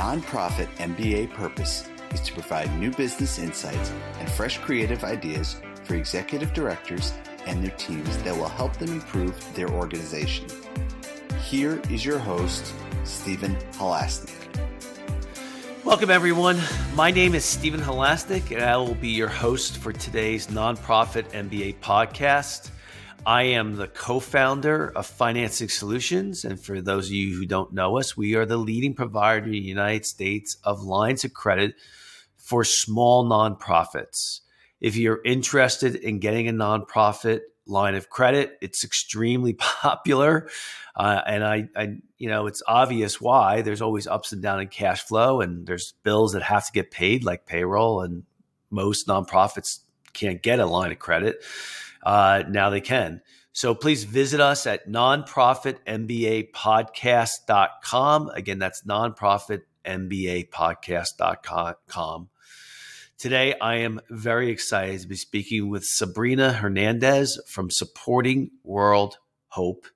nonprofit MBA purpose is to provide new business insights and fresh creative ideas for executive directors and their teams that will help them improve their organization. Here is your host, Stephen Halasnik. Welcome, everyone. My name is Stephen Halasnik, and I will be your host for today's Nonprofit MBA podcast. I am the co founder of Financing Solutions. And for those of you who don't know us, we are the leading provider in the United States of lines of credit for small nonprofits. If you're interested in getting a nonprofit line of credit, it's extremely popular. Uh, and I, I, you know, it's obvious why. There's always ups and downs in cash flow, and there's bills that have to get paid, like payroll, and most nonprofits can't get a line of credit. Uh, now they can. So please visit us at nonprofitmbapodcast.com. Again, that's nonprofitmbapodcast.com. Today, I am very excited to be speaking with Sabrina Hernandez from Supporting World Hope.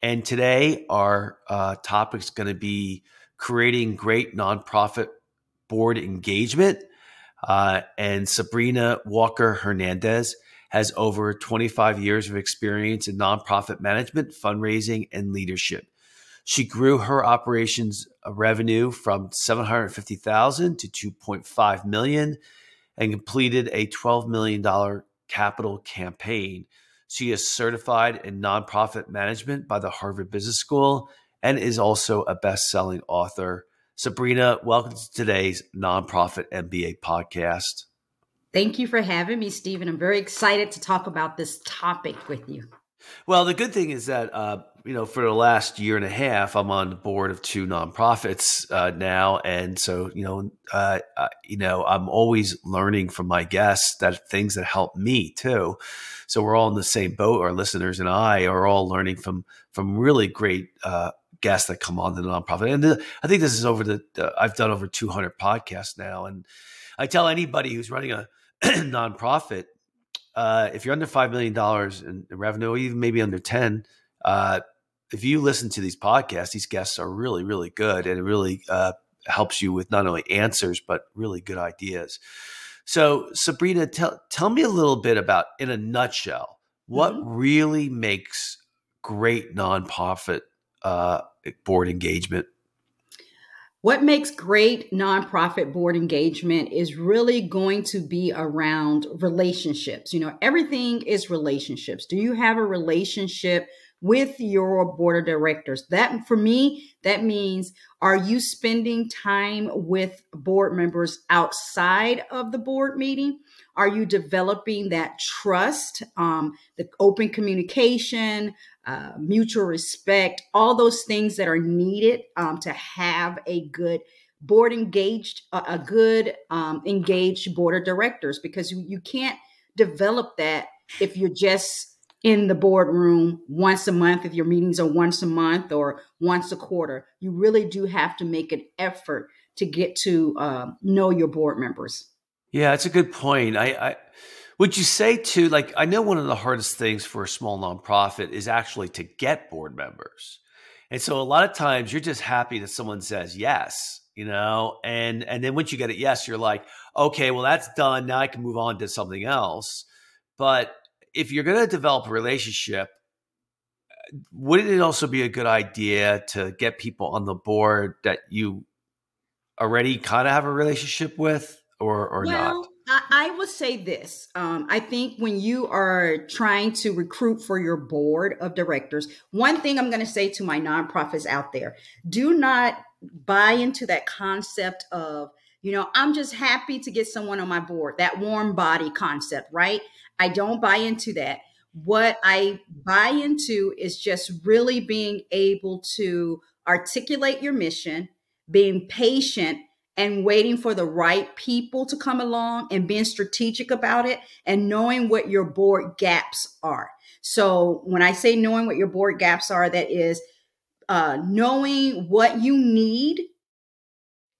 And today, our uh, topic is going to be creating great nonprofit board engagement. Uh, and Sabrina Walker Hernandez has over 25 years of experience in nonprofit management, fundraising, and leadership. She grew her operations uh, revenue from 750,000 to 2.5 million and completed a $12 million capital campaign. She is certified in nonprofit management by the Harvard Business School and is also a best-selling author. Sabrina, welcome to today's Nonprofit MBA podcast. Thank you for having me, Stephen. I'm very excited to talk about this topic with you. Well, the good thing is that uh, you know for the last year and a half, I'm on the board of two nonprofits uh, now, and so you know, uh, uh you know, I'm always learning from my guests that things that help me too. So we're all in the same boat. Our listeners and I are all learning from from really great uh, guests that come on the nonprofit, and uh, I think this is over the. I've done over 200 podcasts now, and I tell anybody who's running a nonprofit uh, if you're under five million dollars in revenue, or even maybe under ten, uh, if you listen to these podcasts, these guests are really, really good, and it really uh, helps you with not only answers but really good ideas. So, Sabrina, tell tell me a little bit about, in a nutshell, what mm-hmm. really makes great nonprofit uh, board engagement what makes great nonprofit board engagement is really going to be around relationships. You know, everything is relationships. Do you have a relationship with your board of directors? That for me, that means are you spending time with board members outside of the board meeting? Are you developing that trust, um, the open communication, uh, mutual respect, all those things that are needed um, to have a good board engaged, uh, a good um, engaged board of directors, because you, you can't develop that if you're just in the boardroom once a month, if your meetings are once a month or once a quarter. You really do have to make an effort to get to uh, know your board members. Yeah, it's a good point. I, I would you say too, like, I know one of the hardest things for a small nonprofit is actually to get board members. And so a lot of times you're just happy that someone says yes, you know, and and then once you get it yes, you're like, okay, well that's done. Now I can move on to something else. But if you're going to develop a relationship, wouldn't it also be a good idea to get people on the board that you already kind of have a relationship with or or well, not? I, would say this. Um, I think when you are trying to recruit for your board of directors, one thing I'm going to say to my nonprofits out there do not buy into that concept of, you know, I'm just happy to get someone on my board, that warm body concept, right? I don't buy into that. What I buy into is just really being able to articulate your mission, being patient and waiting for the right people to come along and being strategic about it and knowing what your board gaps are. So when I say knowing what your board gaps are, that is uh, knowing what you need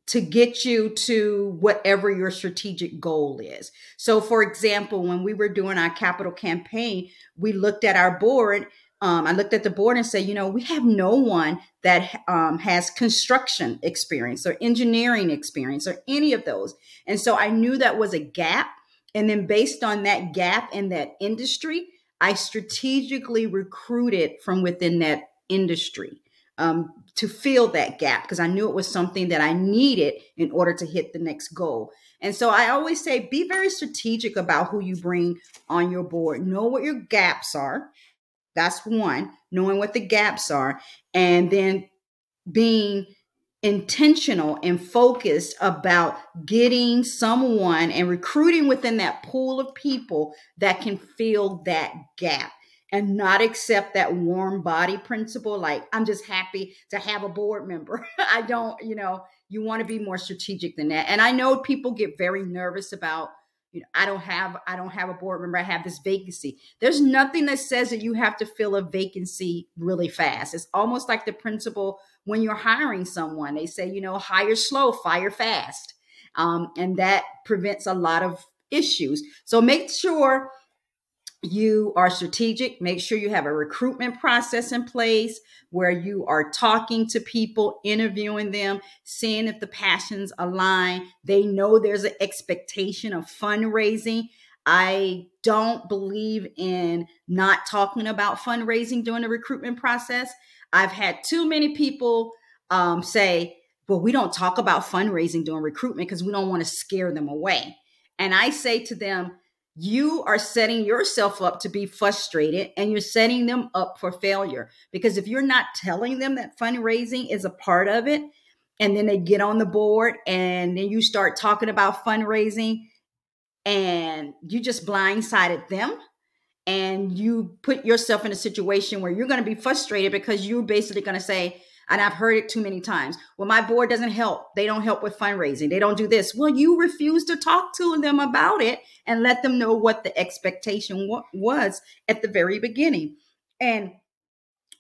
to get you to whatever your strategic goal is. So, for example, when we were doing our capital campaign, we looked at our board um, I looked at the board and said, you know, we have no one that um, has construction experience or engineering experience or any of those. And so I knew that was a gap. And then based on that gap in that industry, I strategically recruited from within that industry um, to fill that gap because I knew it was something that I needed in order to hit the next goal. And so I always say be very strategic about who you bring on your board. Know what your gaps are that's one, knowing what the gaps are, and then being intentional and focused about getting someone and recruiting within that pool of people that can fill that gap and not accept that warm body principle like i'm just happy to have a board member. I don't you know you want to be more strategic than that. And i know people get very nervous about you know i don't have i don't have a board member i have this vacancy. There's nothing that says that you have to fill a vacancy really fast. It's almost like the principle when you're hiring someone they say you know hire slow fire fast. Um, and that prevents a lot of issues. So make sure you are strategic. Make sure you have a recruitment process in place where you are talking to people interviewing them seeing if the passions align. They know there's an expectation of fundraising. I don't believe in not talking about fundraising during the recruitment process. I've had too many people um, say well we don't talk about fundraising during recruitment because we don't want to scare them away. And i say to them you are setting yourself up to be frustrated and you're setting them up for failure. Because if you're not telling them that fundraising is a part of it, and then they get on the board and then you start talking about fundraising and you just blindsided them and you put yourself in a situation where you're going to be frustrated because you're basically going to say, and I've heard it too many times. Well, my board doesn't help. They don't help with fundraising. They don't do this. Well, you refuse to talk to them about it and let them know what the expectation was at the very beginning. And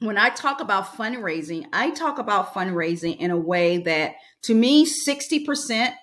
when I talk about fundraising, I talk about fundraising in a way that to me, 60%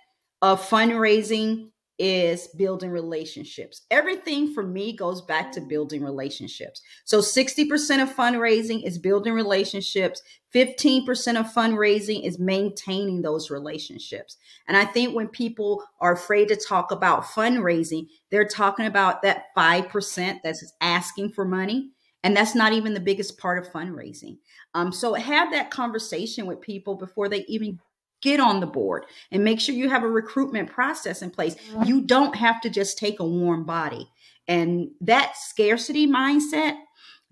of fundraising is building relationships. Everything for me goes back to building relationships. So 60% of fundraising is building relationships, 15% of fundraising is maintaining those relationships. And I think when people are afraid to talk about fundraising, they're talking about that 5% that's asking for money. And that's not even the biggest part of fundraising. Um, so have that conversation with people before they even get on the board and make sure you have a recruitment process in place. You don't have to just take a warm body. And that scarcity mindset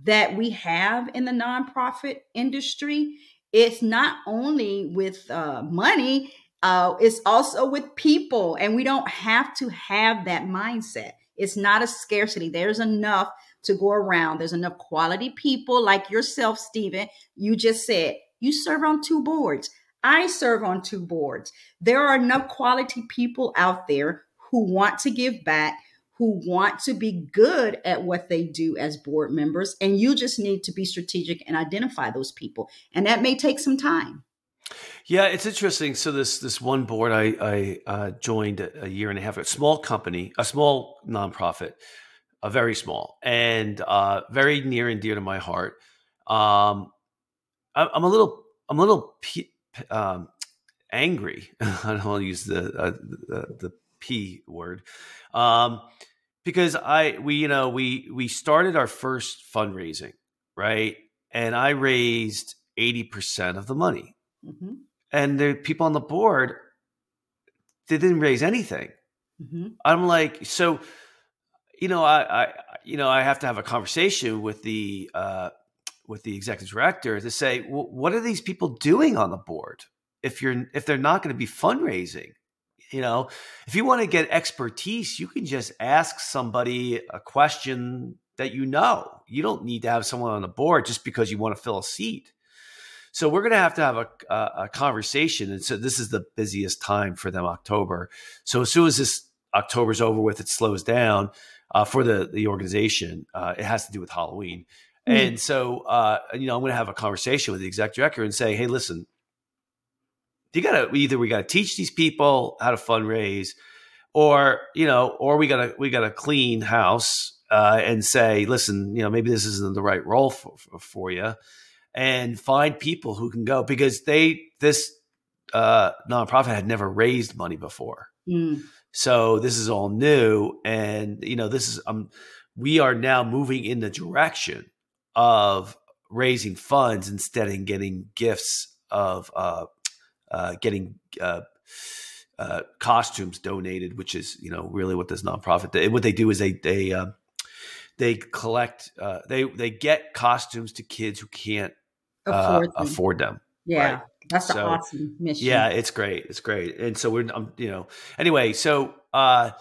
that we have in the nonprofit industry, it's not only with uh, money, uh, it's also with people. And we don't have to have that mindset. It's not a scarcity. There's enough to go around. There's enough quality people like yourself, Stephen. You just said you serve on two boards. I serve on two boards. There are enough quality people out there who want to give back, who want to be good at what they do as board members. And you just need to be strategic and identify those people. And that may take some time. Yeah, it's interesting. So this this one board I, I uh, joined a year and a half, ago, a small company, a small nonprofit, a very small, and uh, very near and dear to my heart. Um, I, am a little, I'm a little um, angry. I don't want to use the, uh, the, the P word, um, because I we you know we we started our first fundraising right, and I raised eighty percent of the money, mm-hmm. and the people on the board they didn't raise anything. Mm-hmm. I'm like so. You know, I, I, you know, I have to have a conversation with the uh, with the executive director to say, what are these people doing on the board? if you're if they're not going to be fundraising you know? If you want to get expertise you can just ask somebody a question that you know. You don't need to have someone on the board just because you want to fill a seat. So we're going to have to have a, a, a conversation and so this is the busiest time for them october. So as soon as this october's over with it slows down uh, for the the organization uh, it has to do with halloween mm-hmm. and so uh, you know i'm going to have a conversation with the exec director and say hey listen you gotta either we gotta teach these people how to fundraise or you know or we gotta we gotta clean house uh, and say, listen, you know, maybe this isn't the right role for, for, for you, and find people who can go because they this uh, nonprofit had never raised money before. Mm. So this is all new, and you know, this is um, we are now moving in the direction of raising funds instead of getting gifts of uh, uh, getting uh, uh, costumes donated, which is you know really what this nonprofit. They, what they do is they they uh, they collect uh, they they get costumes to kids who can't afford them. Afford them yeah. Right? That's so, an awesome mission. Yeah, it's great. It's great. And so we're, um, you know, anyway, so, uh,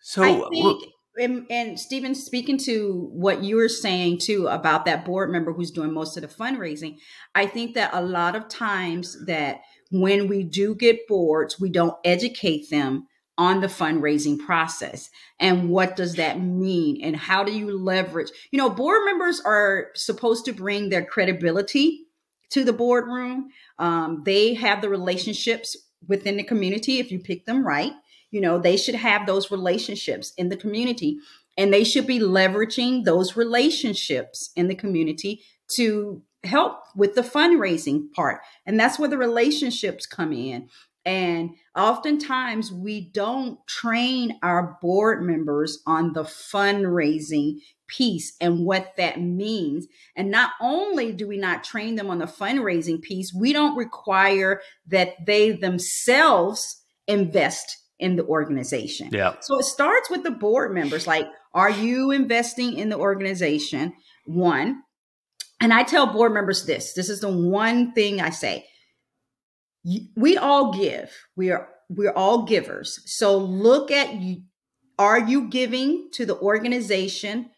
so I think, and, and Stephen, speaking to what you were saying too about that board member who's doing most of the fundraising, I think that a lot of times that when we do get boards, we don't educate them on the fundraising process and what does that mean and how do you leverage you know board members are supposed to bring their credibility to the boardroom. Um, they have the relationships within the community. If you pick them right, you know, they should have those relationships in the community and they should be leveraging those relationships in the community to help with the fundraising part. And that's where the relationships come in. And oftentimes we don't train our board members on the fundraising piece and what that means. And not only do we not train them on the fundraising piece, we don't require that they themselves invest in the organization. Yeah. So it starts with the board members like, are you investing in the organization? One. And I tell board members this this is the one thing I say. We all give. We are we're all givers. So look at you. Are you giving to the organization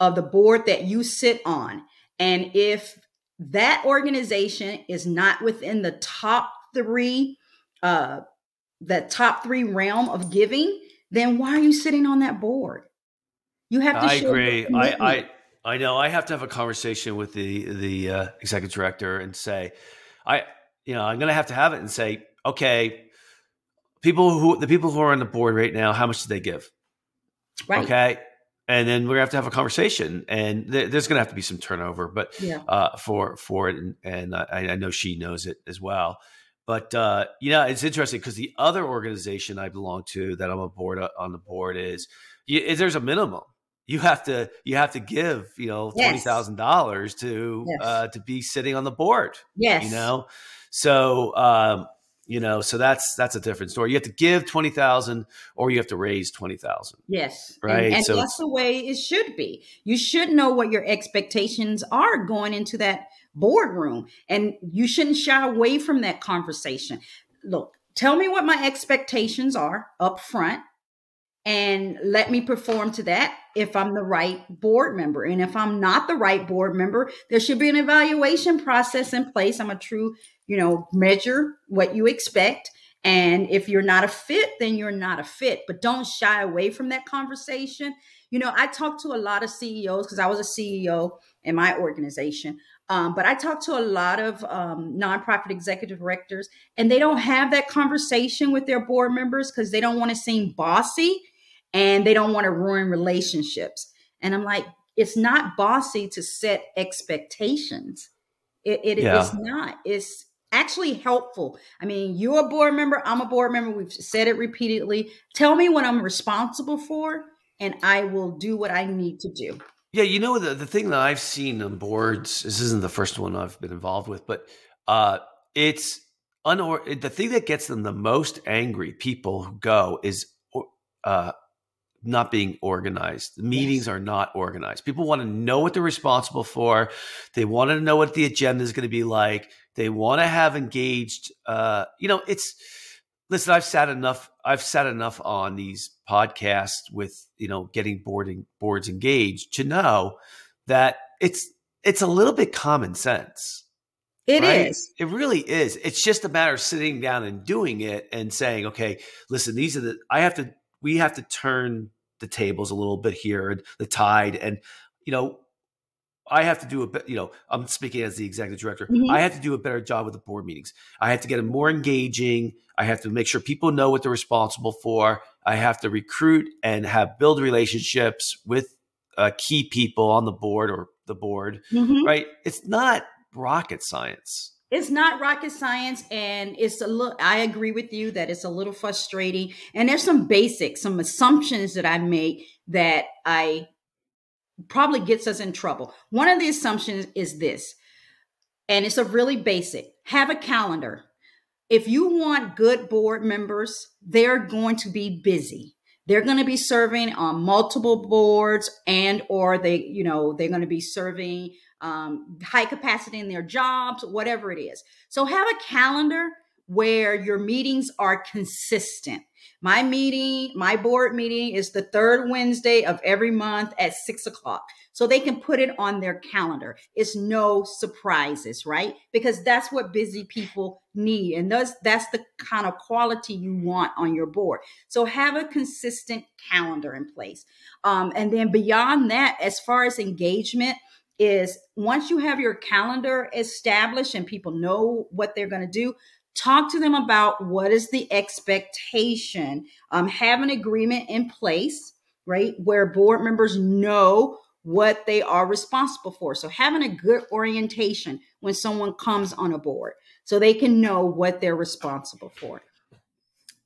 of the board that you sit on. And if that organization is not within the top three, uh, the top three realm of giving, then why are you sitting on that board? You have to. I agree. I, I I know. I have to have a conversation with the the uh, executive director and say, I you know I'm going to have to have it and say, okay, people who the people who are on the board right now, how much do they give? Right. Okay and then we're gonna have to have a conversation, and th- there's gonna have to be some turnover, but yeah. uh, for for it, and, and I, I, know she knows it as well. But uh, yeah, it's interesting because the other organization I belong to that I'm a board uh, on the board is, is there's a minimum you have to you have to give you know twenty thousand yes. dollars to yes. uh, to be sitting on the board. Yes, you know. So um, you know so that's that's a different story you have to give 20000 or you have to raise 20000 yes right and, and so that's the way it should be you should know what your expectations are going into that boardroom and you shouldn't shy away from that conversation look tell me what my expectations are up front and let me perform to that if I'm the right board member. And if I'm not the right board member, there should be an evaluation process in place. I'm a true you know, measure what you expect. And if you're not a fit, then you're not a fit. But don't shy away from that conversation. You know, I talk to a lot of CEOs because I was a CEO in my organization. Um, but I talk to a lot of um, nonprofit executive directors, and they don't have that conversation with their board members because they don't want to seem bossy and they don't want to ruin relationships. And I'm like, it's not bossy to set expectations. It, it yeah. is not. It's actually helpful. I mean, you're a board member, I'm a board member. We've said it repeatedly. Tell me what I'm responsible for, and I will do what I need to do. Yeah, you know the the thing that I've seen on boards. This isn't the first one I've been involved with, but uh, it's unor- the thing that gets them the most angry. People who go is uh, not being organized. The meetings yes. are not organized. People want to know what they're responsible for. They want to know what the agenda is going to be like. They want to have engaged. Uh, you know, it's listen. I've sat enough. I've sat enough on these podcasts with you know getting boarding boards engaged to know that it's it's a little bit common sense. It right? is. It really is. It's just a matter of sitting down and doing it and saying, okay, listen, these are the I have to we have to turn the tables a little bit here and the tide and you know I have to do a bit, you know, I'm speaking as the executive director. Mm-hmm. I have to do a better job with the board meetings. I have to get them more engaging. I have to make sure people know what they're responsible for. I have to recruit and have build relationships with uh, key people on the board or the board, mm-hmm. right? It's not rocket science. It's not rocket science, and it's a little. I agree with you that it's a little frustrating, and there's some basics, some assumptions that I make that I probably gets us in trouble. One of the assumptions is this, and it's a really basic: have a calendar. If you want good board members, they're going to be busy they're going to be serving on multiple boards and or they you know they're going to be serving um, high capacity in their jobs whatever it is so have a calendar where your meetings are consistent my meeting my board meeting is the third wednesday of every month at six o'clock so they can put it on their calendar. It's no surprises, right? Because that's what busy people need. And that's, that's the kind of quality you want on your board. So have a consistent calendar in place. Um, and then beyond that, as far as engagement, is once you have your calendar established and people know what they're going to do, talk to them about what is the expectation. Um, have an agreement in place, right, where board members know what they are responsible for. So having a good orientation when someone comes on a board so they can know what they're responsible for.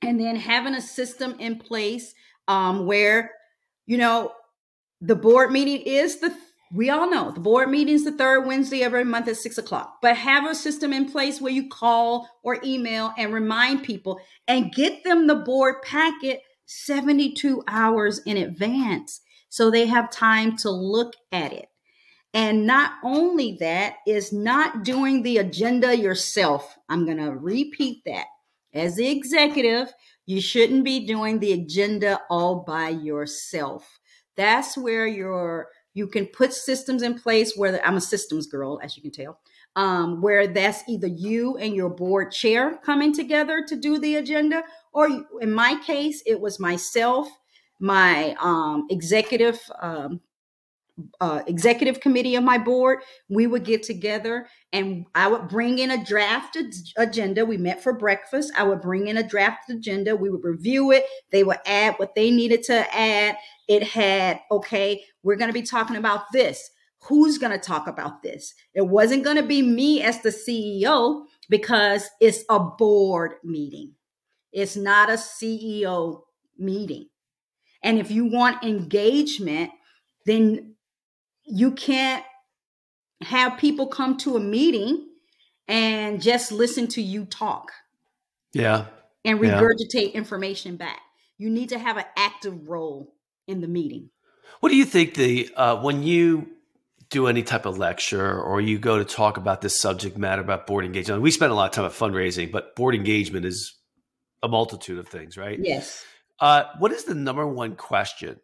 And then having a system in place um, where, you know, the board meeting is the we all know the board meeting is the third Wednesday every month at six o'clock. But have a system in place where you call or email and remind people and get them the board packet 72 hours in advance so they have time to look at it. And not only that, is not doing the agenda yourself. I'm going to repeat that. As the executive, you shouldn't be doing the agenda all by yourself. That's where your you can put systems in place where the, I'm a systems girl, as you can tell, um, where that's either you and your board chair coming together to do the agenda, or in my case, it was myself my um, executive um, uh, executive committee of my board, we would get together and I would bring in a draft agenda. We met for breakfast. I would bring in a draft agenda. We would review it. They would add what they needed to add. It had, okay, we're going to be talking about this. Who's going to talk about this? It wasn't going to be me as the CEO because it's a board meeting. It's not a CEO meeting. And if you want engagement, then you can't have people come to a meeting and just listen to you talk. Yeah. And regurgitate yeah. information back. You need to have an active role in the meeting. What do you think the uh, when you do any type of lecture or you go to talk about this subject matter about board engagement? We spend a lot of time at fundraising, but board engagement is a multitude of things, right? Yes. Uh, what is the number one question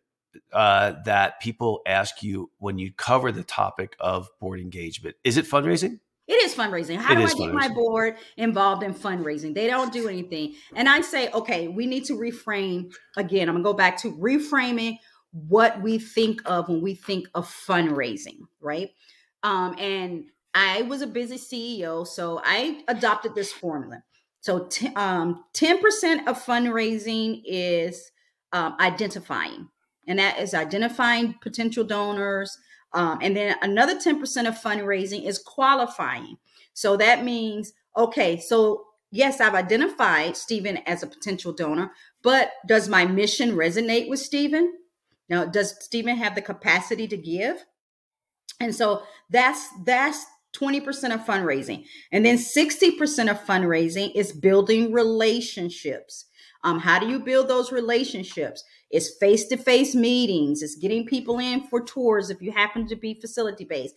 uh, that people ask you when you cover the topic of board engagement? Is it fundraising? It is fundraising. How it do I get my board involved in fundraising? They don't do anything. And I say, okay, we need to reframe again. I'm going to go back to reframing what we think of when we think of fundraising, right? Um, and I was a busy CEO, so I adopted this formula. So t- um, 10% of fundraising is um, identifying, and that is identifying potential donors. Um, and then another 10% of fundraising is qualifying. So that means, okay, so yes, I've identified Stephen as a potential donor, but does my mission resonate with Stephen? Now, does Stephen have the capacity to give? And so that's that's 20% of fundraising. And then 60% of fundraising is building relationships. Um, how do you build those relationships? It's face to face meetings, it's getting people in for tours if you happen to be facility based.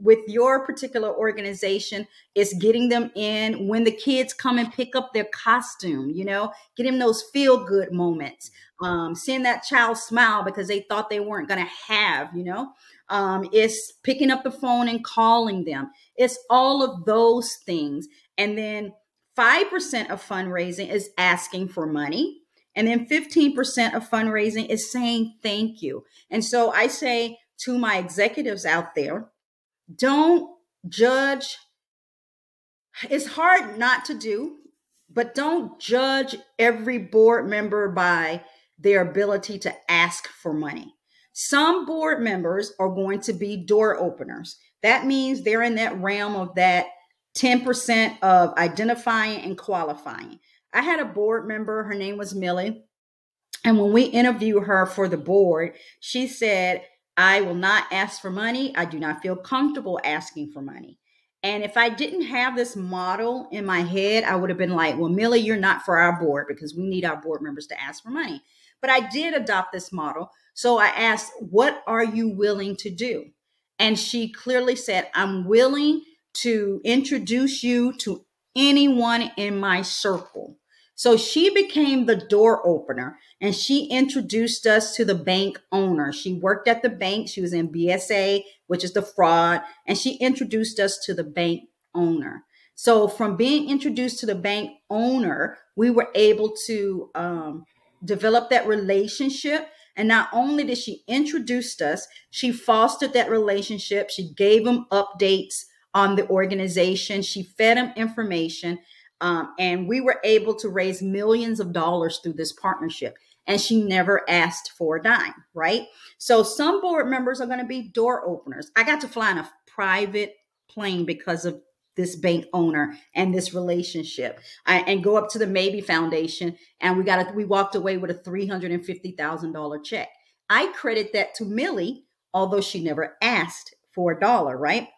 With your particular organization, it's getting them in when the kids come and pick up their costume, you know, getting those feel good moments, um, seeing that child smile because they thought they weren't going to have, you know. Um, it's picking up the phone and calling them. It's all of those things. And then 5% of fundraising is asking for money. And then 15% of fundraising is saying thank you. And so I say to my executives out there, don't judge. It's hard not to do, but don't judge every board member by their ability to ask for money. Some board members are going to be door openers. That means they're in that realm of that 10% of identifying and qualifying. I had a board member, her name was Millie. And when we interviewed her for the board, she said, I will not ask for money. I do not feel comfortable asking for money. And if I didn't have this model in my head, I would have been like, well, Millie, you're not for our board because we need our board members to ask for money. But I did adopt this model. So I asked, what are you willing to do? And she clearly said, I'm willing to introduce you to anyone in my circle. So she became the door opener and she introduced us to the bank owner. She worked at the bank. She was in BSA, which is the fraud, and she introduced us to the bank owner. So from being introduced to the bank owner, we were able to um, develop that relationship. And not only did she introduce us, she fostered that relationship. She gave them updates on the organization. She fed them information. Um, and we were able to raise millions of dollars through this partnership. And she never asked for a dime, right? So some board members are going to be door openers. I got to fly in a private plane because of this bank owner and this relationship I, and go up to the maybe foundation and we got a, we walked away with a $350000 check i credit that to millie although she never asked for a dollar right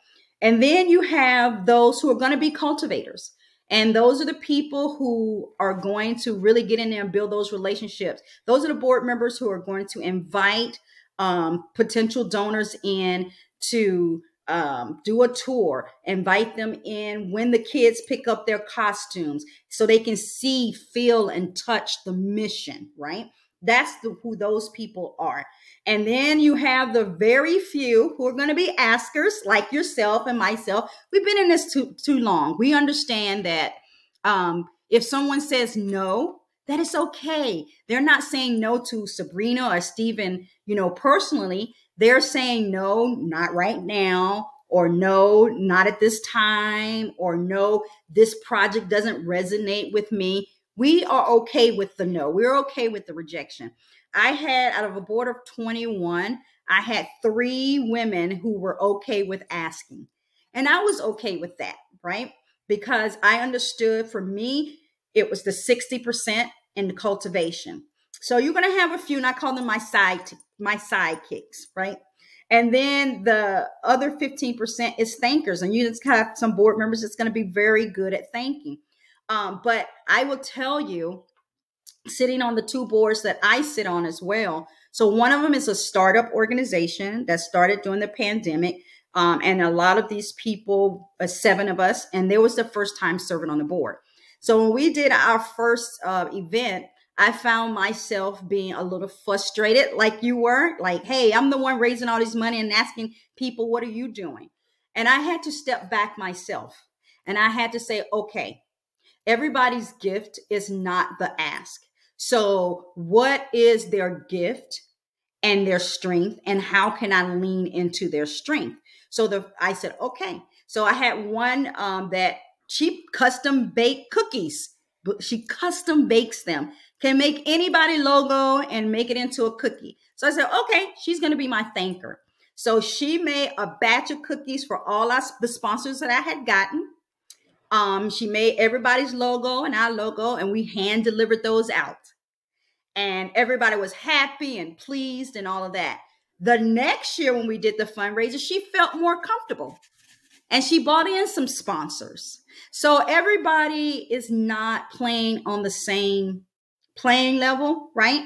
and then you have those who are going to be cultivators and those are the people who are going to really get in there and build those relationships. Those are the board members who are going to invite um, potential donors in to um, do a tour, invite them in when the kids pick up their costumes so they can see, feel, and touch the mission, right? That's the, who those people are. And then you have the very few who are going to be askers, like yourself and myself. We've been in this too, too long. We understand that um, if someone says no, that is okay. They're not saying no to Sabrina or Stephen, you know, personally. They're saying no, not right now, or no, not at this time, or no, this project doesn't resonate with me we are okay with the no. We're okay with the rejection. I had out of a board of 21, I had three women who were okay with asking. And I was okay with that, right? Because I understood for me, it was the 60% in the cultivation. So you're going to have a few, and I call them my side, my sidekicks, right? And then the other 15% is thankers. And you just have some board members that's going to be very good at thanking. Um, but I will tell you, sitting on the two boards that I sit on as well. So one of them is a startup organization that started during the pandemic. Um, and a lot of these people, uh, seven of us, and there was the first time serving on the board. So when we did our first uh, event, I found myself being a little frustrated, like you were, like, hey, I'm the one raising all this money and asking people, what are you doing? And I had to step back myself and I had to say, okay, everybody's gift is not the ask. So, what is their gift and their strength, and how can I lean into their strength? So, the I said, okay. So I had one um, that she custom baked cookies. She custom bakes them. Can make anybody logo and make it into a cookie. So I said, okay, she's going to be my thanker. So she made a batch of cookies for all us the sponsors that I had gotten. Um, she made everybody's logo and our logo, and we hand delivered those out. And everybody was happy and pleased and all of that. The next year, when we did the fundraiser, she felt more comfortable and she bought in some sponsors. So everybody is not playing on the same playing level, right?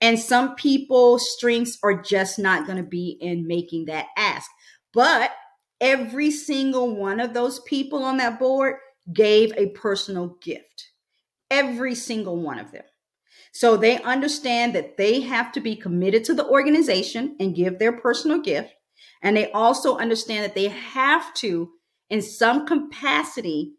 And some people's strengths are just not going to be in making that ask. But every single one of those people on that board gave a personal gift. Every single one of them. So they understand that they have to be committed to the organization and give their personal gift. And they also understand that they have to, in some capacity,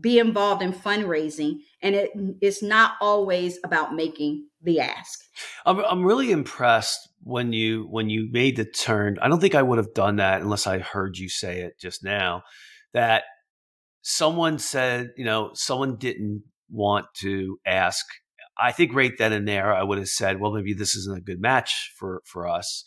be involved in fundraising. And it, it's not always about making the ask. I'm, I'm really impressed when you when you made the turn. I don't think I would have done that unless I heard you say it just now. That someone said, you know, someone didn't want to ask. I think right then and there, I would have said, well, maybe this isn't a good match for for us.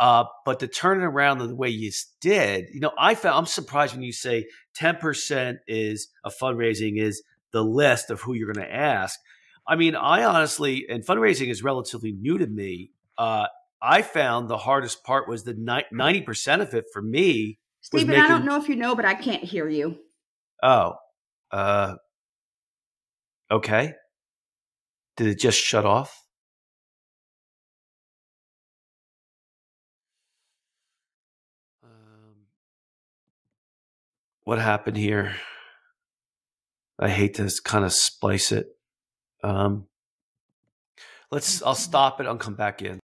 Uh, but to turn it around the way you did, you know, I found I'm surprised when you say 10% is a fundraising is the list of who you're going to ask. I mean, I honestly, and fundraising is relatively new to me. Uh, I found the hardest part was the 90% of it for me. Stephen, making, I don't know if you know, but I can't hear you. Oh, uh, okay. Did it just shut off? Um, what happened here? I hate to kind of splice it. Um, let's. I'll stop it. I'll come back in.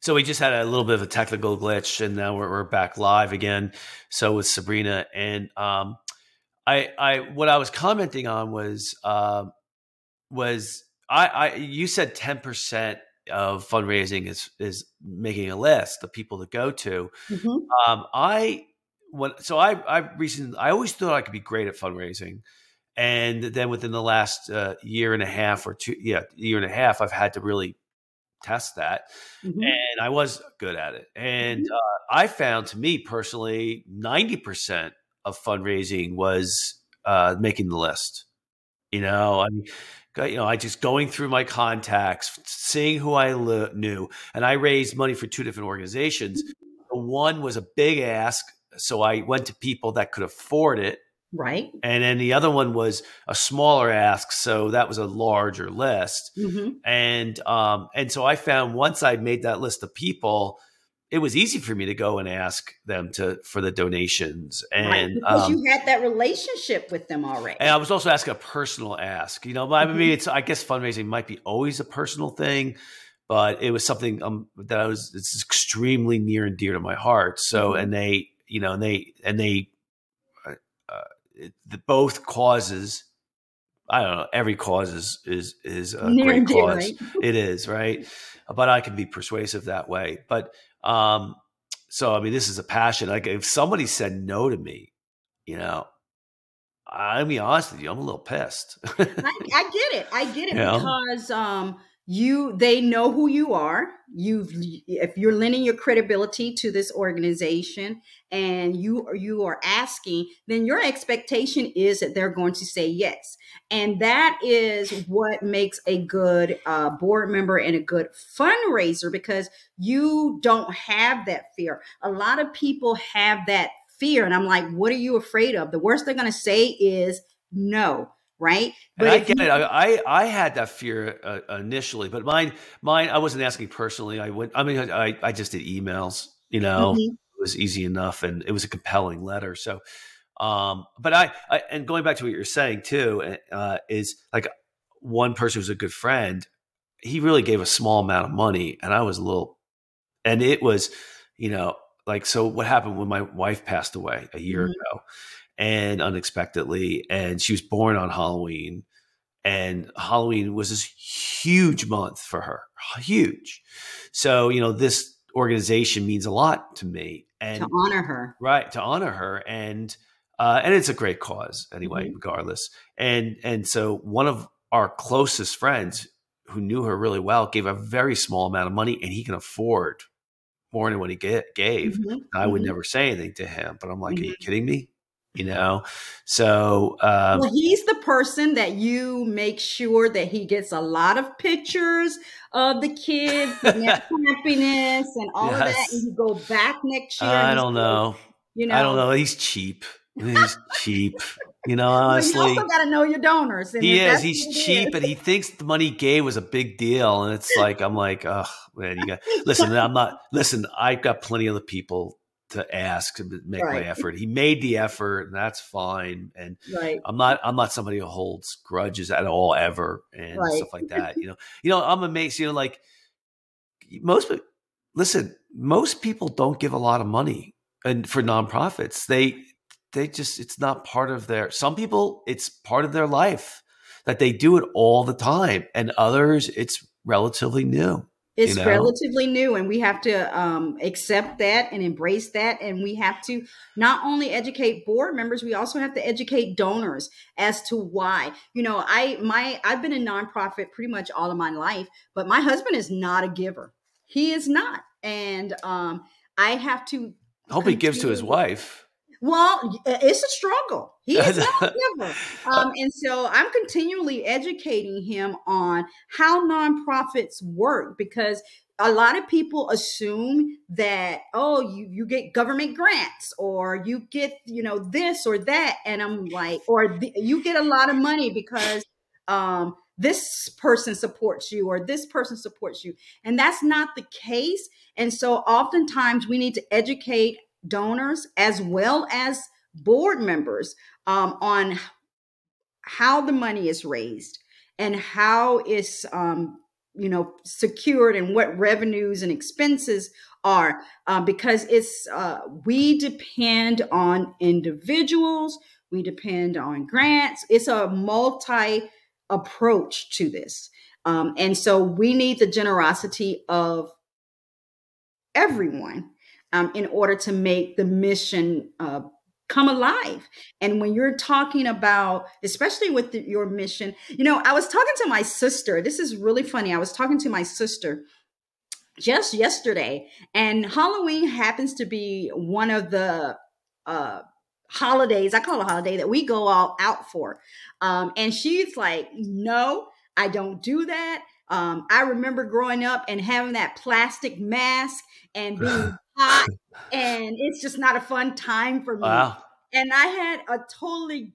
So we just had a little bit of a technical glitch, and now we're, we're back live again. So with Sabrina, and um, I, I, what I was commenting on was, uh, was I, I, you said ten percent of fundraising is is making a list the people to go to. Mm-hmm. Um, I, when, so I, I recently, I always thought I could be great at fundraising. And then within the last uh, year and a half or two, yeah, year and a half, I've had to really test that. Mm-hmm. And I was good at it. And mm-hmm. uh, I found to me personally, 90% of fundraising was uh, making the list. You know, I mean, you know, I just going through my contacts, seeing who I li- knew, and I raised money for two different organizations. Mm-hmm. One was a big ask, so I went to people that could afford it, Right. And then the other one was a smaller ask, so that was a larger list. Mm-hmm. And um, and so I found once I made that list of people, it was easy for me to go and ask them to for the donations and right, because um, you had that relationship with them already and i was also asking a personal ask you know mm-hmm. i mean it's i guess fundraising might be always a personal thing but it was something um, that i was it's extremely near and dear to my heart so mm-hmm. and they you know and they and they it, the, both causes I don't know. Every cause is is is a Near great cause. Right? it is right, but I can be persuasive that way. But um, so I mean, this is a passion. Like if somebody said no to me, you know, I'll be honest with you, I'm a little pissed. I, I, get it. I get it you because know? um, you they know who you are. You've if you're lending your credibility to this organization and you you are asking then your expectation is that they're going to say yes. And that is what makes a good uh, board member and a good fundraiser because you don't have that fear. A lot of people have that fear and i'm like what are you afraid of? The worst they're going to say is no right? But I get you, it. I I had that fear uh, initially, but mine mine I wasn't asking personally. I went. I mean, I I just did emails. You know, mm-hmm. it was easy enough, and it was a compelling letter. So, um, but I, I and going back to what you're saying too uh, is like one person who's a good friend. He really gave a small amount of money, and I was a little, and it was, you know, like so. What happened when my wife passed away a year mm-hmm. ago? And unexpectedly. And she was born on Halloween. And Halloween was this huge month for her, huge. So, you know, this organization means a lot to me. And to honor her. Right. To honor her. And, uh, and it's a great cause anyway, mm-hmm. regardless. And, and so one of our closest friends who knew her really well gave a very small amount of money and he can afford more than what he gave. Mm-hmm. I would mm-hmm. never say anything to him, but I'm like, are you mm-hmm. kidding me? You know? So um, well, he's the person that you make sure that he gets a lot of pictures of the kids and happiness and all yes. of that and you go back next year i don't know. you know i don't know? he's cheap. He's cheap. You know honestly well, you also got to know your donors he is. he's cheap is. and he thinks the money he gave was a big deal and it's like i'm like oh man you got listen i'm not listen i've got plenty of the people to ask to make right. my effort. He made the effort, and that's fine. And right. I'm not I'm not somebody who holds grudges at all ever and right. stuff like that. You know, you know, I'm amazed. You know, like most listen, most people don't give a lot of money and for nonprofits. They they just it's not part of their. Some people it's part of their life that they do it all the time, and others it's relatively new. It's you know? relatively new, and we have to um, accept that and embrace that. And we have to not only educate board members, we also have to educate donors as to why. You know, I my I've been a nonprofit pretty much all of my life, but my husband is not a giver. He is not, and um, I have to. I hope he gives to his wife. Well, it's a struggle. He is not a giver. Um, and so I'm continually educating him on how nonprofits work because a lot of people assume that oh you you get government grants or you get you know this or that. And i'm like or the, you get a lot of money because um this person supports you or this person supports you. And that's not the case. And so oftentimes we need to educate donors as well as board members um, on how the money is raised and how it's um, you know secured and what revenues and expenses are uh, because it's uh, we depend on individuals we depend on grants. It's a multi approach to this um, and so we need the generosity of everyone um, in order to make the mission uh, come alive. And when you're talking about, especially with the, your mission, you know, I was talking to my sister. This is really funny. I was talking to my sister just yesterday, and Halloween happens to be one of the uh, holidays. I call it a holiday that we go all out for. Um, and she's like, "No, I don't do that." Um, I remember growing up and having that plastic mask and being hot, and it's just not a fun time for me. Wow. And I had a totally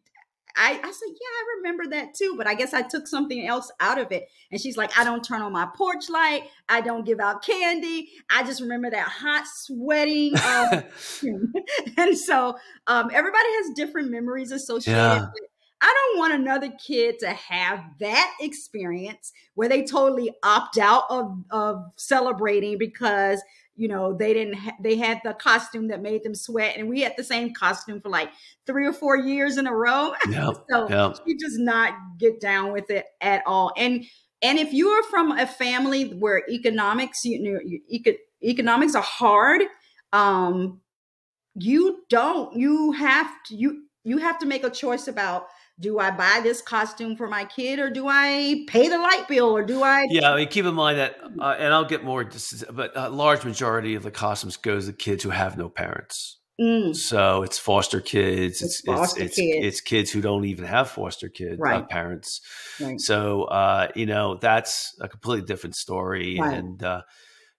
I, I said, Yeah, I remember that too, but I guess I took something else out of it. And she's like, I don't turn on my porch light. I don't give out candy. I just remember that hot, sweating. Um, and so um, everybody has different memories associated yeah. with I don't want another kid to have that experience where they totally opt out of, of celebrating because you know they didn't ha- they had the costume that made them sweat and we had the same costume for like three or four years in a row yep, so yep. she does not get down with it at all and and if you are from a family where economics you know eco- economics are hard um you don't you have to you you have to make a choice about do I buy this costume for my kid or do I pay the light bill or do I? Yeah, I mean, keep in mind that, uh, and I'll get more, but a large majority of the costumes goes to kids who have no parents. Mm. So it's foster kids. It's it's foster it's, kids. It's, kids who don't even have foster kids, uh, right. uh, parents. Right. So uh, you know that's a completely different story. Right. And uh,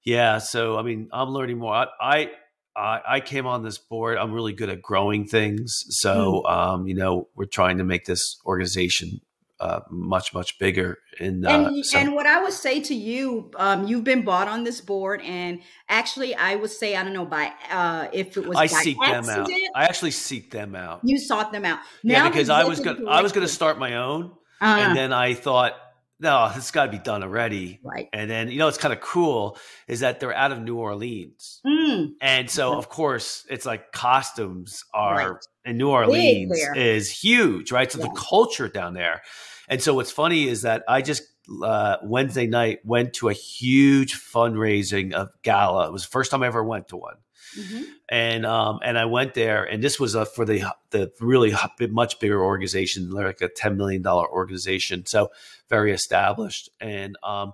yeah, so I mean, I'm learning more. I, I I, I came on this board. I'm really good at growing things. So, mm. um, you know, we're trying to make this organization uh, much much bigger. And uh, and, so. and, what I would say to you, um, you've been bought on this board, and actually, I would say I don't know by uh, if it was I seek accident, them out. I actually seek them out. You sought them out, now yeah, because I was gonna I was gonna start my own, uh-huh. and then I thought no, it's got to be done already. Right. And then, you know, it's kind of cool is that they're out of New Orleans. Mm. And so, of course, it's like costumes are right. in New Orleans is huge, right? So yeah. the culture down there. And so, what's funny is that I just uh, Wednesday night went to a huge fundraising of gala. It was the first time I ever went to one. Mm-hmm. And um, and I went there, and this was a, for the the really much bigger organization, like a ten million dollar organization, so very established. And um,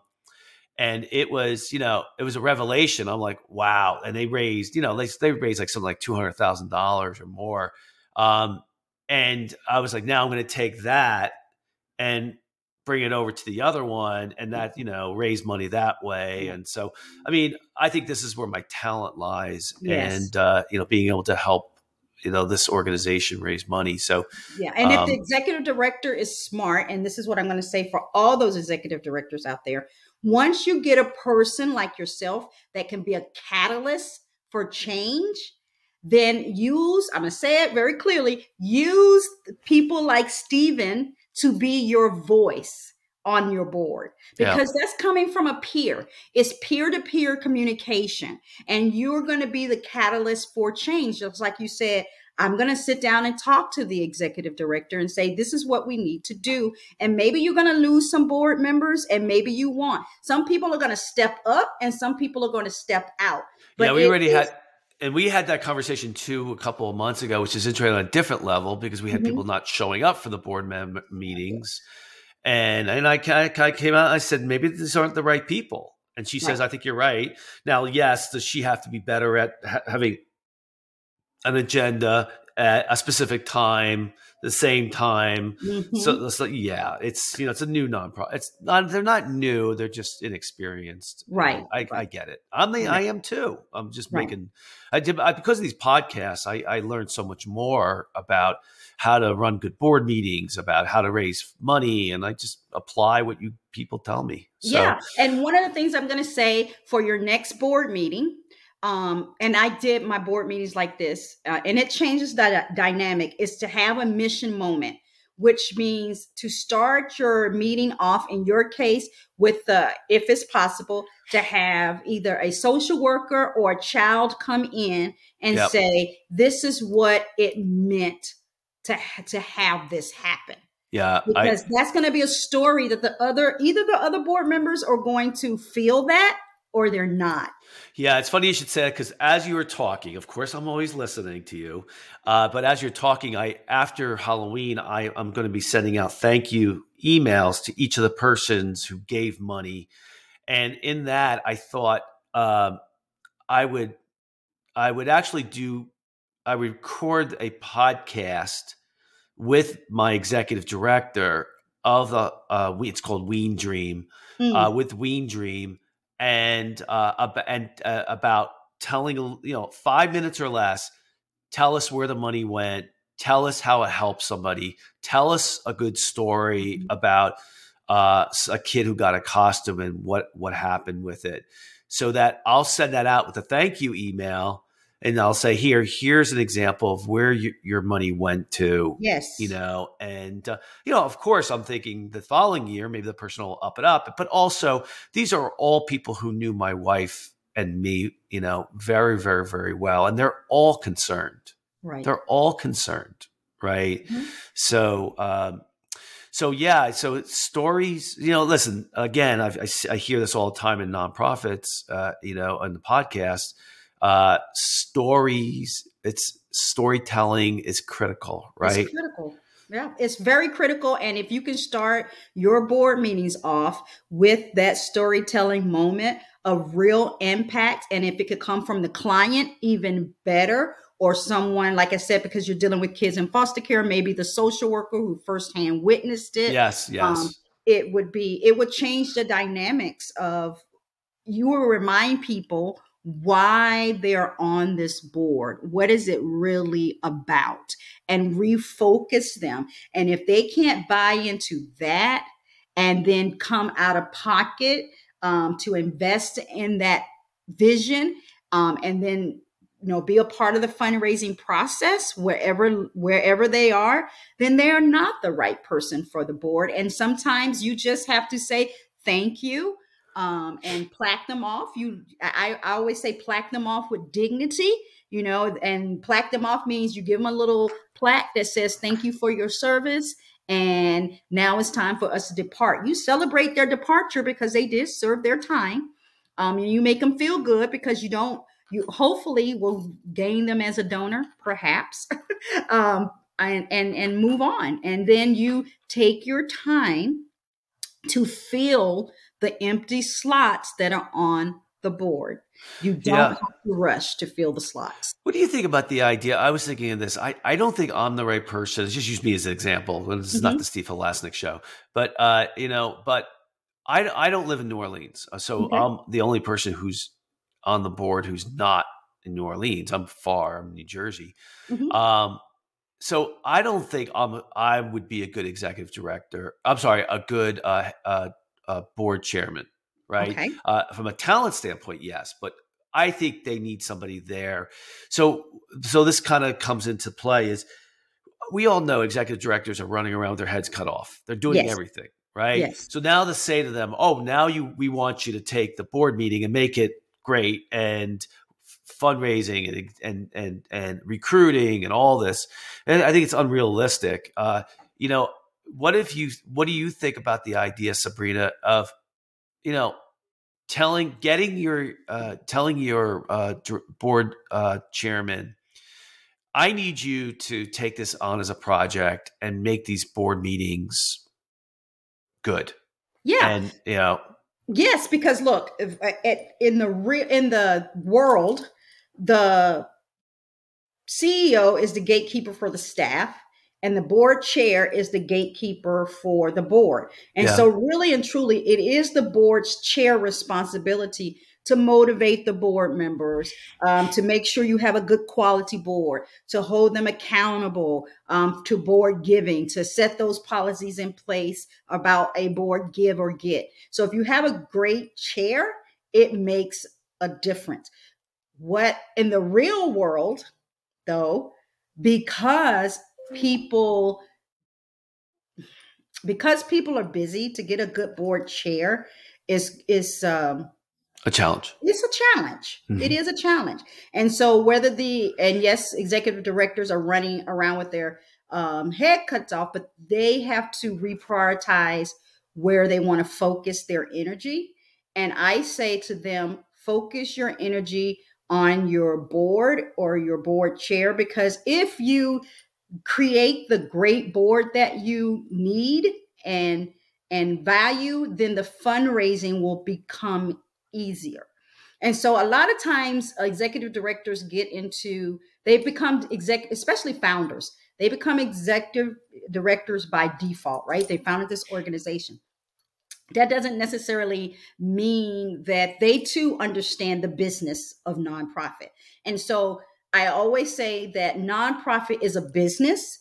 and it was you know it was a revelation. I'm like, wow! And they raised you know they they raised like something like two hundred thousand dollars or more. Um, and I was like, now I'm going to take that and bring it over to the other one and that you know raise money that way. And so i mean i think this is where my talent lies yes. and uh, you know being able to help you know this organization raise money. So yeah and um, if the um, executive director is smart and this is what i'm going to say for all those executive directors out there once you get a person like yourself that can be a catalyst for change then use i'm going to say it very clearly use people like stephen to be your voice on your board because yeah. that's coming from a peer. It's peer to peer communication, and you're going to be the catalyst for change. Just like you said, I'm going to sit down and talk to the executive director and say, this is what we need to do. And maybe you're going to lose some board members and maybe you want. Some people are going to step up and some people are going to step out. But yeah, we already had and we had that conversation too a couple of months ago, which is interesting on a different level because we had mm-hmm. people not showing up for the board mem- meetings, and and I, I came out. I said maybe these aren't the right people, and she right. says I think you're right. Now, yes, does she have to be better at ha- having an agenda at a specific time? The same time. Mm-hmm. So, yeah, it's you know it's a new nonprofit. It's not they're not new. They're just inexperienced. Right. I, right. I get it. I'm the. I am too. I'm just right. making. I did I, because of these podcasts. I, I learned so much more about how to run good board meetings, about how to raise money, and I just apply what you people tell me. So, yeah. And one of the things I'm going to say for your next board meeting um, and I did my board meetings like this, uh, and it changes the dynamic is to have a mission moment, which means to start your meeting off in your case with the, if it's possible, to have either a social worker or a child come in and yep. say, "This is what it meant to to have this happen." Yeah, because I, that's going to be a story that the other, either the other board members are going to feel that or they're not. Yeah, it's funny you should say that because as you were talking, of course, I'm always listening to you. Uh, but as you're talking, I after Halloween, I, I'm going to be sending out thank you emails to each of the persons who gave money, and in that, I thought um, I would I would actually do I would record a podcast with my executive director of the uh, it's called Ween Dream mm. uh, with Ween Dream and uh, and uh, about telling you know five minutes or less. Tell us where the money went. Tell us how it helped somebody. Tell us a good story mm-hmm. about uh, a kid who got a costume and what what happened with it. So that I'll send that out with a thank you email and I'll say, here, here's an example of where you, your money went to. Yes. You know, and, uh, you know, of course, I'm thinking the following year, maybe the person will up it up. But also, these are all people who knew my wife and me, you know, very, very, very well. And they're all concerned. Right. They're all concerned. Right. Mm-hmm. So, um, so yeah, so stories. You know, listen. Again, I, I, I hear this all the time in nonprofits. Uh, you know, on the podcast uh, stories, it's storytelling is critical, right? It's critical. Yeah, it's very critical. And if you can start your board meetings off with that storytelling moment of real impact, and if it could come from the client, even better, or someone, like I said, because you're dealing with kids in foster care, maybe the social worker who firsthand witnessed it. Yes, yes. Um, it would be, it would change the dynamics of you will remind people why they're on this board. What is it really about? And refocus them. And if they can't buy into that and then come out of pocket um, to invest in that vision um, and then you know be a part of the fundraising process wherever wherever they are then they are not the right person for the board and sometimes you just have to say thank you um, and plaque them off. You, I, I always say plaque them off with dignity, you know, and plaque them off means you give them a little plaque that says thank you for your service. And now it's time for us to depart. You celebrate their departure because they did serve their time. Um, and you make them feel good because you don't, you hopefully will gain them as a donor, perhaps, um, and, and, and move on. And then you take your time to feel the empty slots that are on the board. You don't yeah. have to rush to fill the slots. What do you think about the idea? I was thinking of this. I, I don't think I'm the right person. Just use me as an example. This is mm-hmm. not the Steve Halasnik show, but uh, you know, but I, I don't live in New Orleans, uh, so okay. I'm the only person who's on the board who's not in New Orleans. I'm far. I'm New Jersey. Mm-hmm. Um, so I don't think I'm. I would be a good executive director. I'm sorry, a good uh, uh, uh, board chairman, right? Okay. Uh, from a talent standpoint, yes, but I think they need somebody there. So, so this kind of comes into play. Is we all know executive directors are running around with their heads cut off. They're doing yes. everything, right? Yes. So now to say to them, "Oh, now you we want you to take the board meeting and make it great and fundraising and and and and recruiting and all this. And I think it's unrealistic. Uh, you know, what if you? What do you think about the idea, Sabrina, of you know telling getting your uh, telling your uh, board uh, chairman i need you to take this on as a project and make these board meetings good yeah and you know yes because look if, uh, in the real in the world the ceo is the gatekeeper for the staff and the board chair is the gatekeeper for the board. And yeah. so, really and truly, it is the board's chair responsibility to motivate the board members, um, to make sure you have a good quality board, to hold them accountable um, to board giving, to set those policies in place about a board give or get. So, if you have a great chair, it makes a difference. What in the real world, though, because people because people are busy to get a good board chair is is um a challenge. it's a challenge. Mm-hmm. it is a challenge. And so whether the and yes executive directors are running around with their um, head cuts off but they have to reprioritize where they want to focus their energy. And i say to them focus your energy on your board or your board chair because if you create the great board that you need and and value then the fundraising will become easier. And so a lot of times uh, executive directors get into they become exec especially founders they become executive directors by default right? They founded this organization. That doesn't necessarily mean that they too understand the business of nonprofit. And so I always say that nonprofit is a business.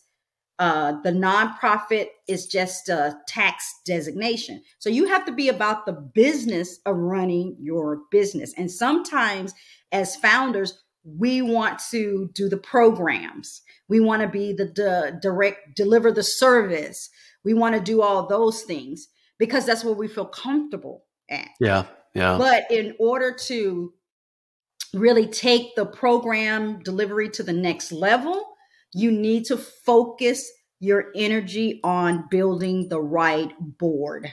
Uh, the nonprofit is just a tax designation. So you have to be about the business of running your business. And sometimes, as founders, we want to do the programs. We want to be the, the direct, deliver the service. We want to do all those things because that's what we feel comfortable at. Yeah. Yeah. But in order to really take the program delivery to the next level, you need to focus your energy on building the right board.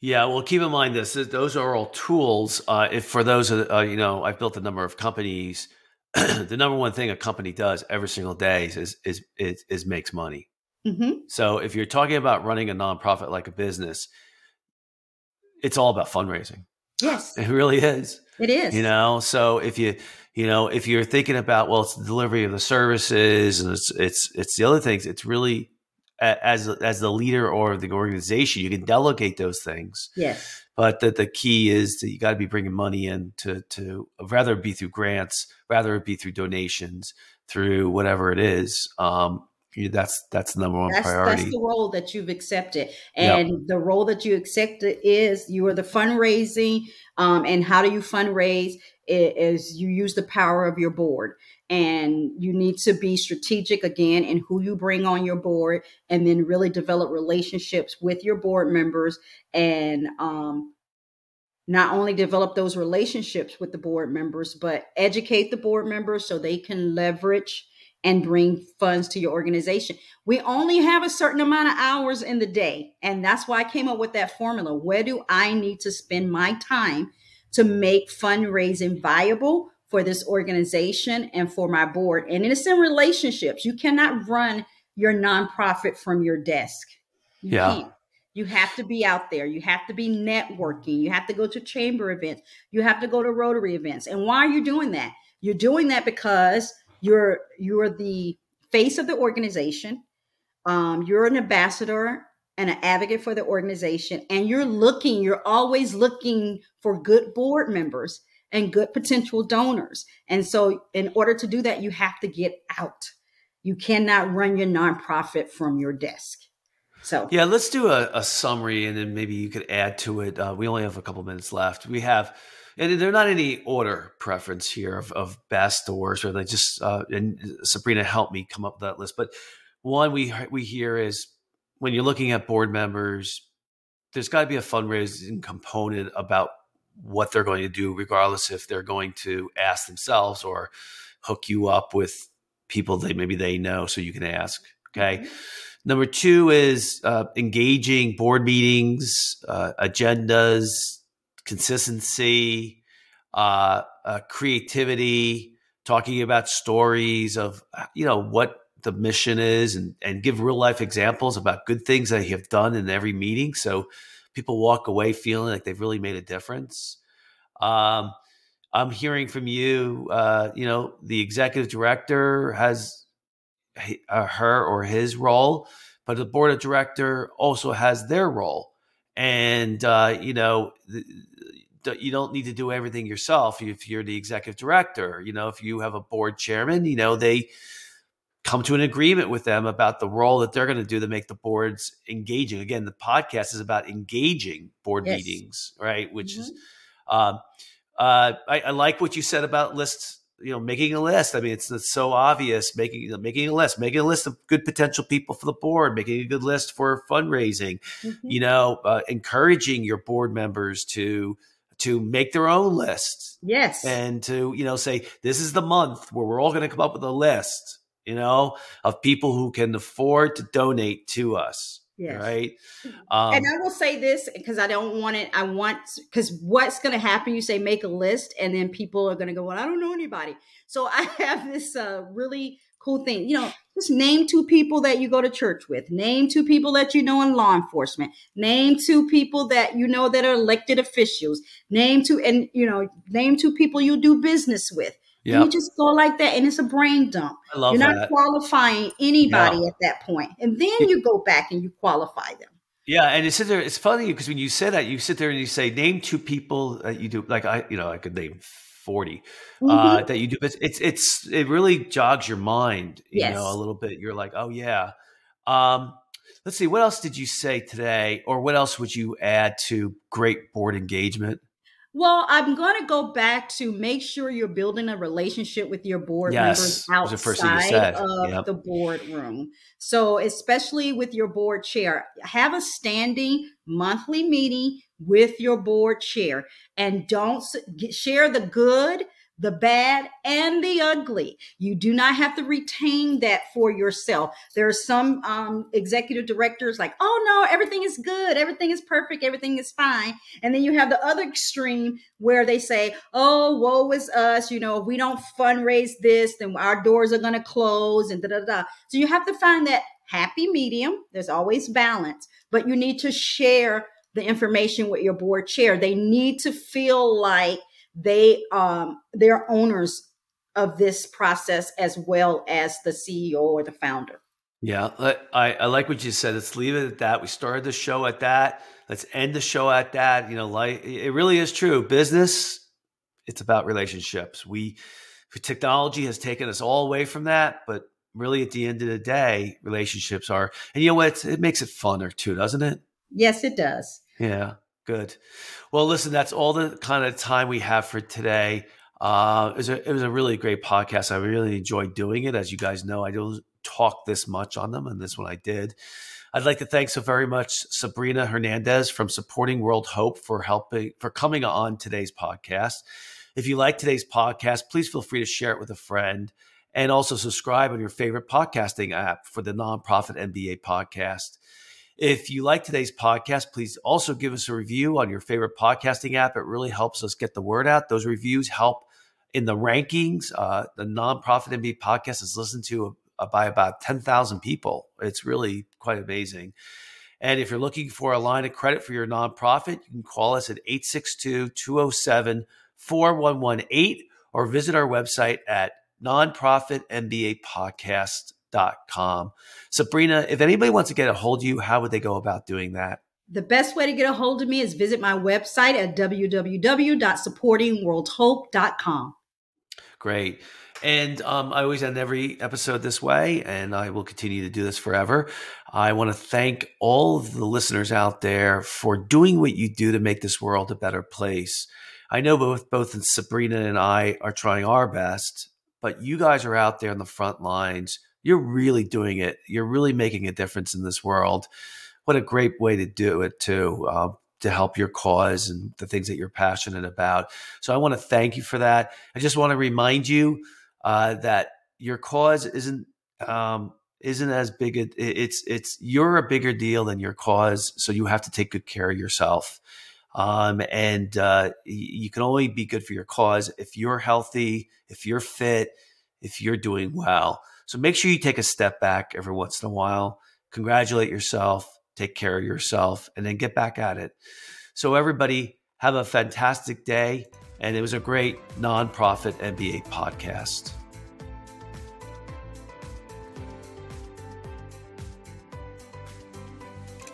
Yeah, well, keep in mind this: those are all tools. Uh, if for those, uh, you know, I've built a number of companies. the number one thing a company does every single day is is is, is makes money. Mm-hmm. So if you're talking about running a nonprofit like a business, it's all about fundraising. Yes, it really is. It is. You know, so if you you know if you're thinking about well, it's the delivery of the services and it's it's it's the other things. It's really as as the leader or the organization, you can delegate those things. Yes. But the, the key is that you got to be bringing money in to to rather be through grants, rather it be through donations, through whatever it is. Um, that's that's the number one that's, priority. That's the role that you've accepted, and yep. the role that you accepted is you are the fundraising. Um, and how do you fundraise? Is you use the power of your board, and you need to be strategic again in who you bring on your board, and then really develop relationships with your board members, and um, not only develop those relationships with the board members, but educate the board members so they can leverage and bring funds to your organization. We only have a certain amount of hours in the day. And that's why I came up with that formula. Where do I need to spend my time to make fundraising viable for this organization and for my board? And it's in relationships. You cannot run your nonprofit from your desk. You yeah. Can't. You have to be out there. You have to be networking. You have to go to chamber events. You have to go to Rotary events. And why are you doing that? You're doing that because you're you're the face of the organization. Um, you're an ambassador and an advocate for the organization, and you're looking. You're always looking for good board members and good potential donors. And so, in order to do that, you have to get out. You cannot run your nonprofit from your desk. So yeah, let's do a, a summary, and then maybe you could add to it. Uh, we only have a couple minutes left. We have and there's not any order preference here of, of best or worst, or they just uh, and Sabrina helped me come up with that list. But one we we hear is when you're looking at board members, there's got to be a fundraising component about what they're going to do, regardless if they're going to ask themselves or hook you up with people that maybe they know so you can ask. Okay. Mm-hmm. Number two is uh, engaging board meetings, uh, agendas, consistency, uh, uh creativity, talking about stories of you know what the mission is, and and give real life examples about good things that you have done in every meeting. So people walk away feeling like they've really made a difference. Um, I'm hearing from you. Uh, you know, the executive director has uh, her or his role, but the board of director also has their role. And uh, you know, you don't need to do everything yourself if you're the executive director. You know, if you have a board chairman, you know they come to an agreement with them about the role that they're going to do to make the boards engaging. Again, the podcast is about engaging board yes. meetings, right? Which mm-hmm. is, um, uh, I, I, like what you said about lists. You know, making a list. I mean, it's, it's so obvious. Making you know, making a list, making a list of good potential people for the board, making a good list for fundraising. Mm-hmm. You know, uh, encouraging your board members to to make their own list. Yes, and to you know say this is the month where we're all going to come up with a list you know, of people who can afford to donate to us. Yes. Right. Um, and I will say this because I don't want it. I want, because what's going to happen, you say make a list, and then people are going to go, Well, I don't know anybody. So I have this uh, really cool thing. You know, just name two people that you go to church with, name two people that you know in law enforcement, name two people that you know that are elected officials, name two, and, you know, name two people you do business with. Yeah. You just go like that and it's a brain dump. I love You're not that. qualifying anybody yeah. at that point. And then you go back and you qualify them. Yeah, and you sit there. It's funny because when you say that, you sit there and you say, "Name two people that you do." Like I, you know, I could name 40 uh, mm-hmm. uh, that you do. But it's it's it really jogs your mind, you yes. know, a little bit. You're like, "Oh yeah." Um, let's see, what else did you say today, or what else would you add to great board engagement? Well, I'm going to go back to make sure you're building a relationship with your board yes, members outside of yep. the boardroom. So, especially with your board chair, have a standing monthly meeting with your board chair and don't share the good the bad and the ugly. You do not have to retain that for yourself. There are some um, executive directors like, oh no, everything is good, everything is perfect, everything is fine. And then you have the other extreme where they say, oh, woe is us. You know, if we don't fundraise this, then our doors are going to close and da da da. So you have to find that happy medium. There's always balance, but you need to share the information with your board chair. They need to feel like they um, they're owners of this process as well as the CEO or the founder. Yeah, I, I like what you said. Let's leave it at that. We started the show at that. Let's end the show at that. You know, like it really is true. Business, it's about relationships. We technology has taken us all away from that, but really at the end of the day, relationships are. And you know what? It makes it funner too, doesn't it? Yes, it does. Yeah. Good. Well, listen, that's all the kind of time we have for today. Uh, it, was a, it was a really great podcast. I really enjoyed doing it. As you guys know, I don't talk this much on them, and this one I did. I'd like to thank so very much Sabrina Hernandez from Supporting World Hope for helping for coming on today's podcast. If you like today's podcast, please feel free to share it with a friend and also subscribe on your favorite podcasting app for the nonprofit MBA podcast. If you like today's podcast, please also give us a review on your favorite podcasting app. It really helps us get the word out. Those reviews help in the rankings. Uh, the nonprofit MBA podcast is listened to uh, by about 10,000 people. It's really quite amazing. And if you're looking for a line of credit for your nonprofit, you can call us at 862 207 4118 or visit our website at nonprofitmbapodcast.com com. Sabrina, if anybody wants to get a hold of you, how would they go about doing that? The best way to get a hold of me is visit my website at www.supportingworldhope.com. Great. And um, I always end every episode this way, and I will continue to do this forever. I want to thank all of the listeners out there for doing what you do to make this world a better place. I know both both Sabrina and I are trying our best, but you guys are out there on the front lines you're really doing it. You're really making a difference in this world. What a great way to do it, too. Uh, to help your cause and the things that you're passionate about. So I want to thank you for that. I just want to remind you uh, that your cause isn't um, isn't as big a, it's it's you're a bigger deal than your cause so you have to take good care of yourself um, and uh, you can only be good for your cause if you're healthy if you're fit if you're doing well so make sure you take a step back every once in a while congratulate yourself take care of yourself and then get back at it. So everybody have a fantastic day and it was a great nonprofit mba podcast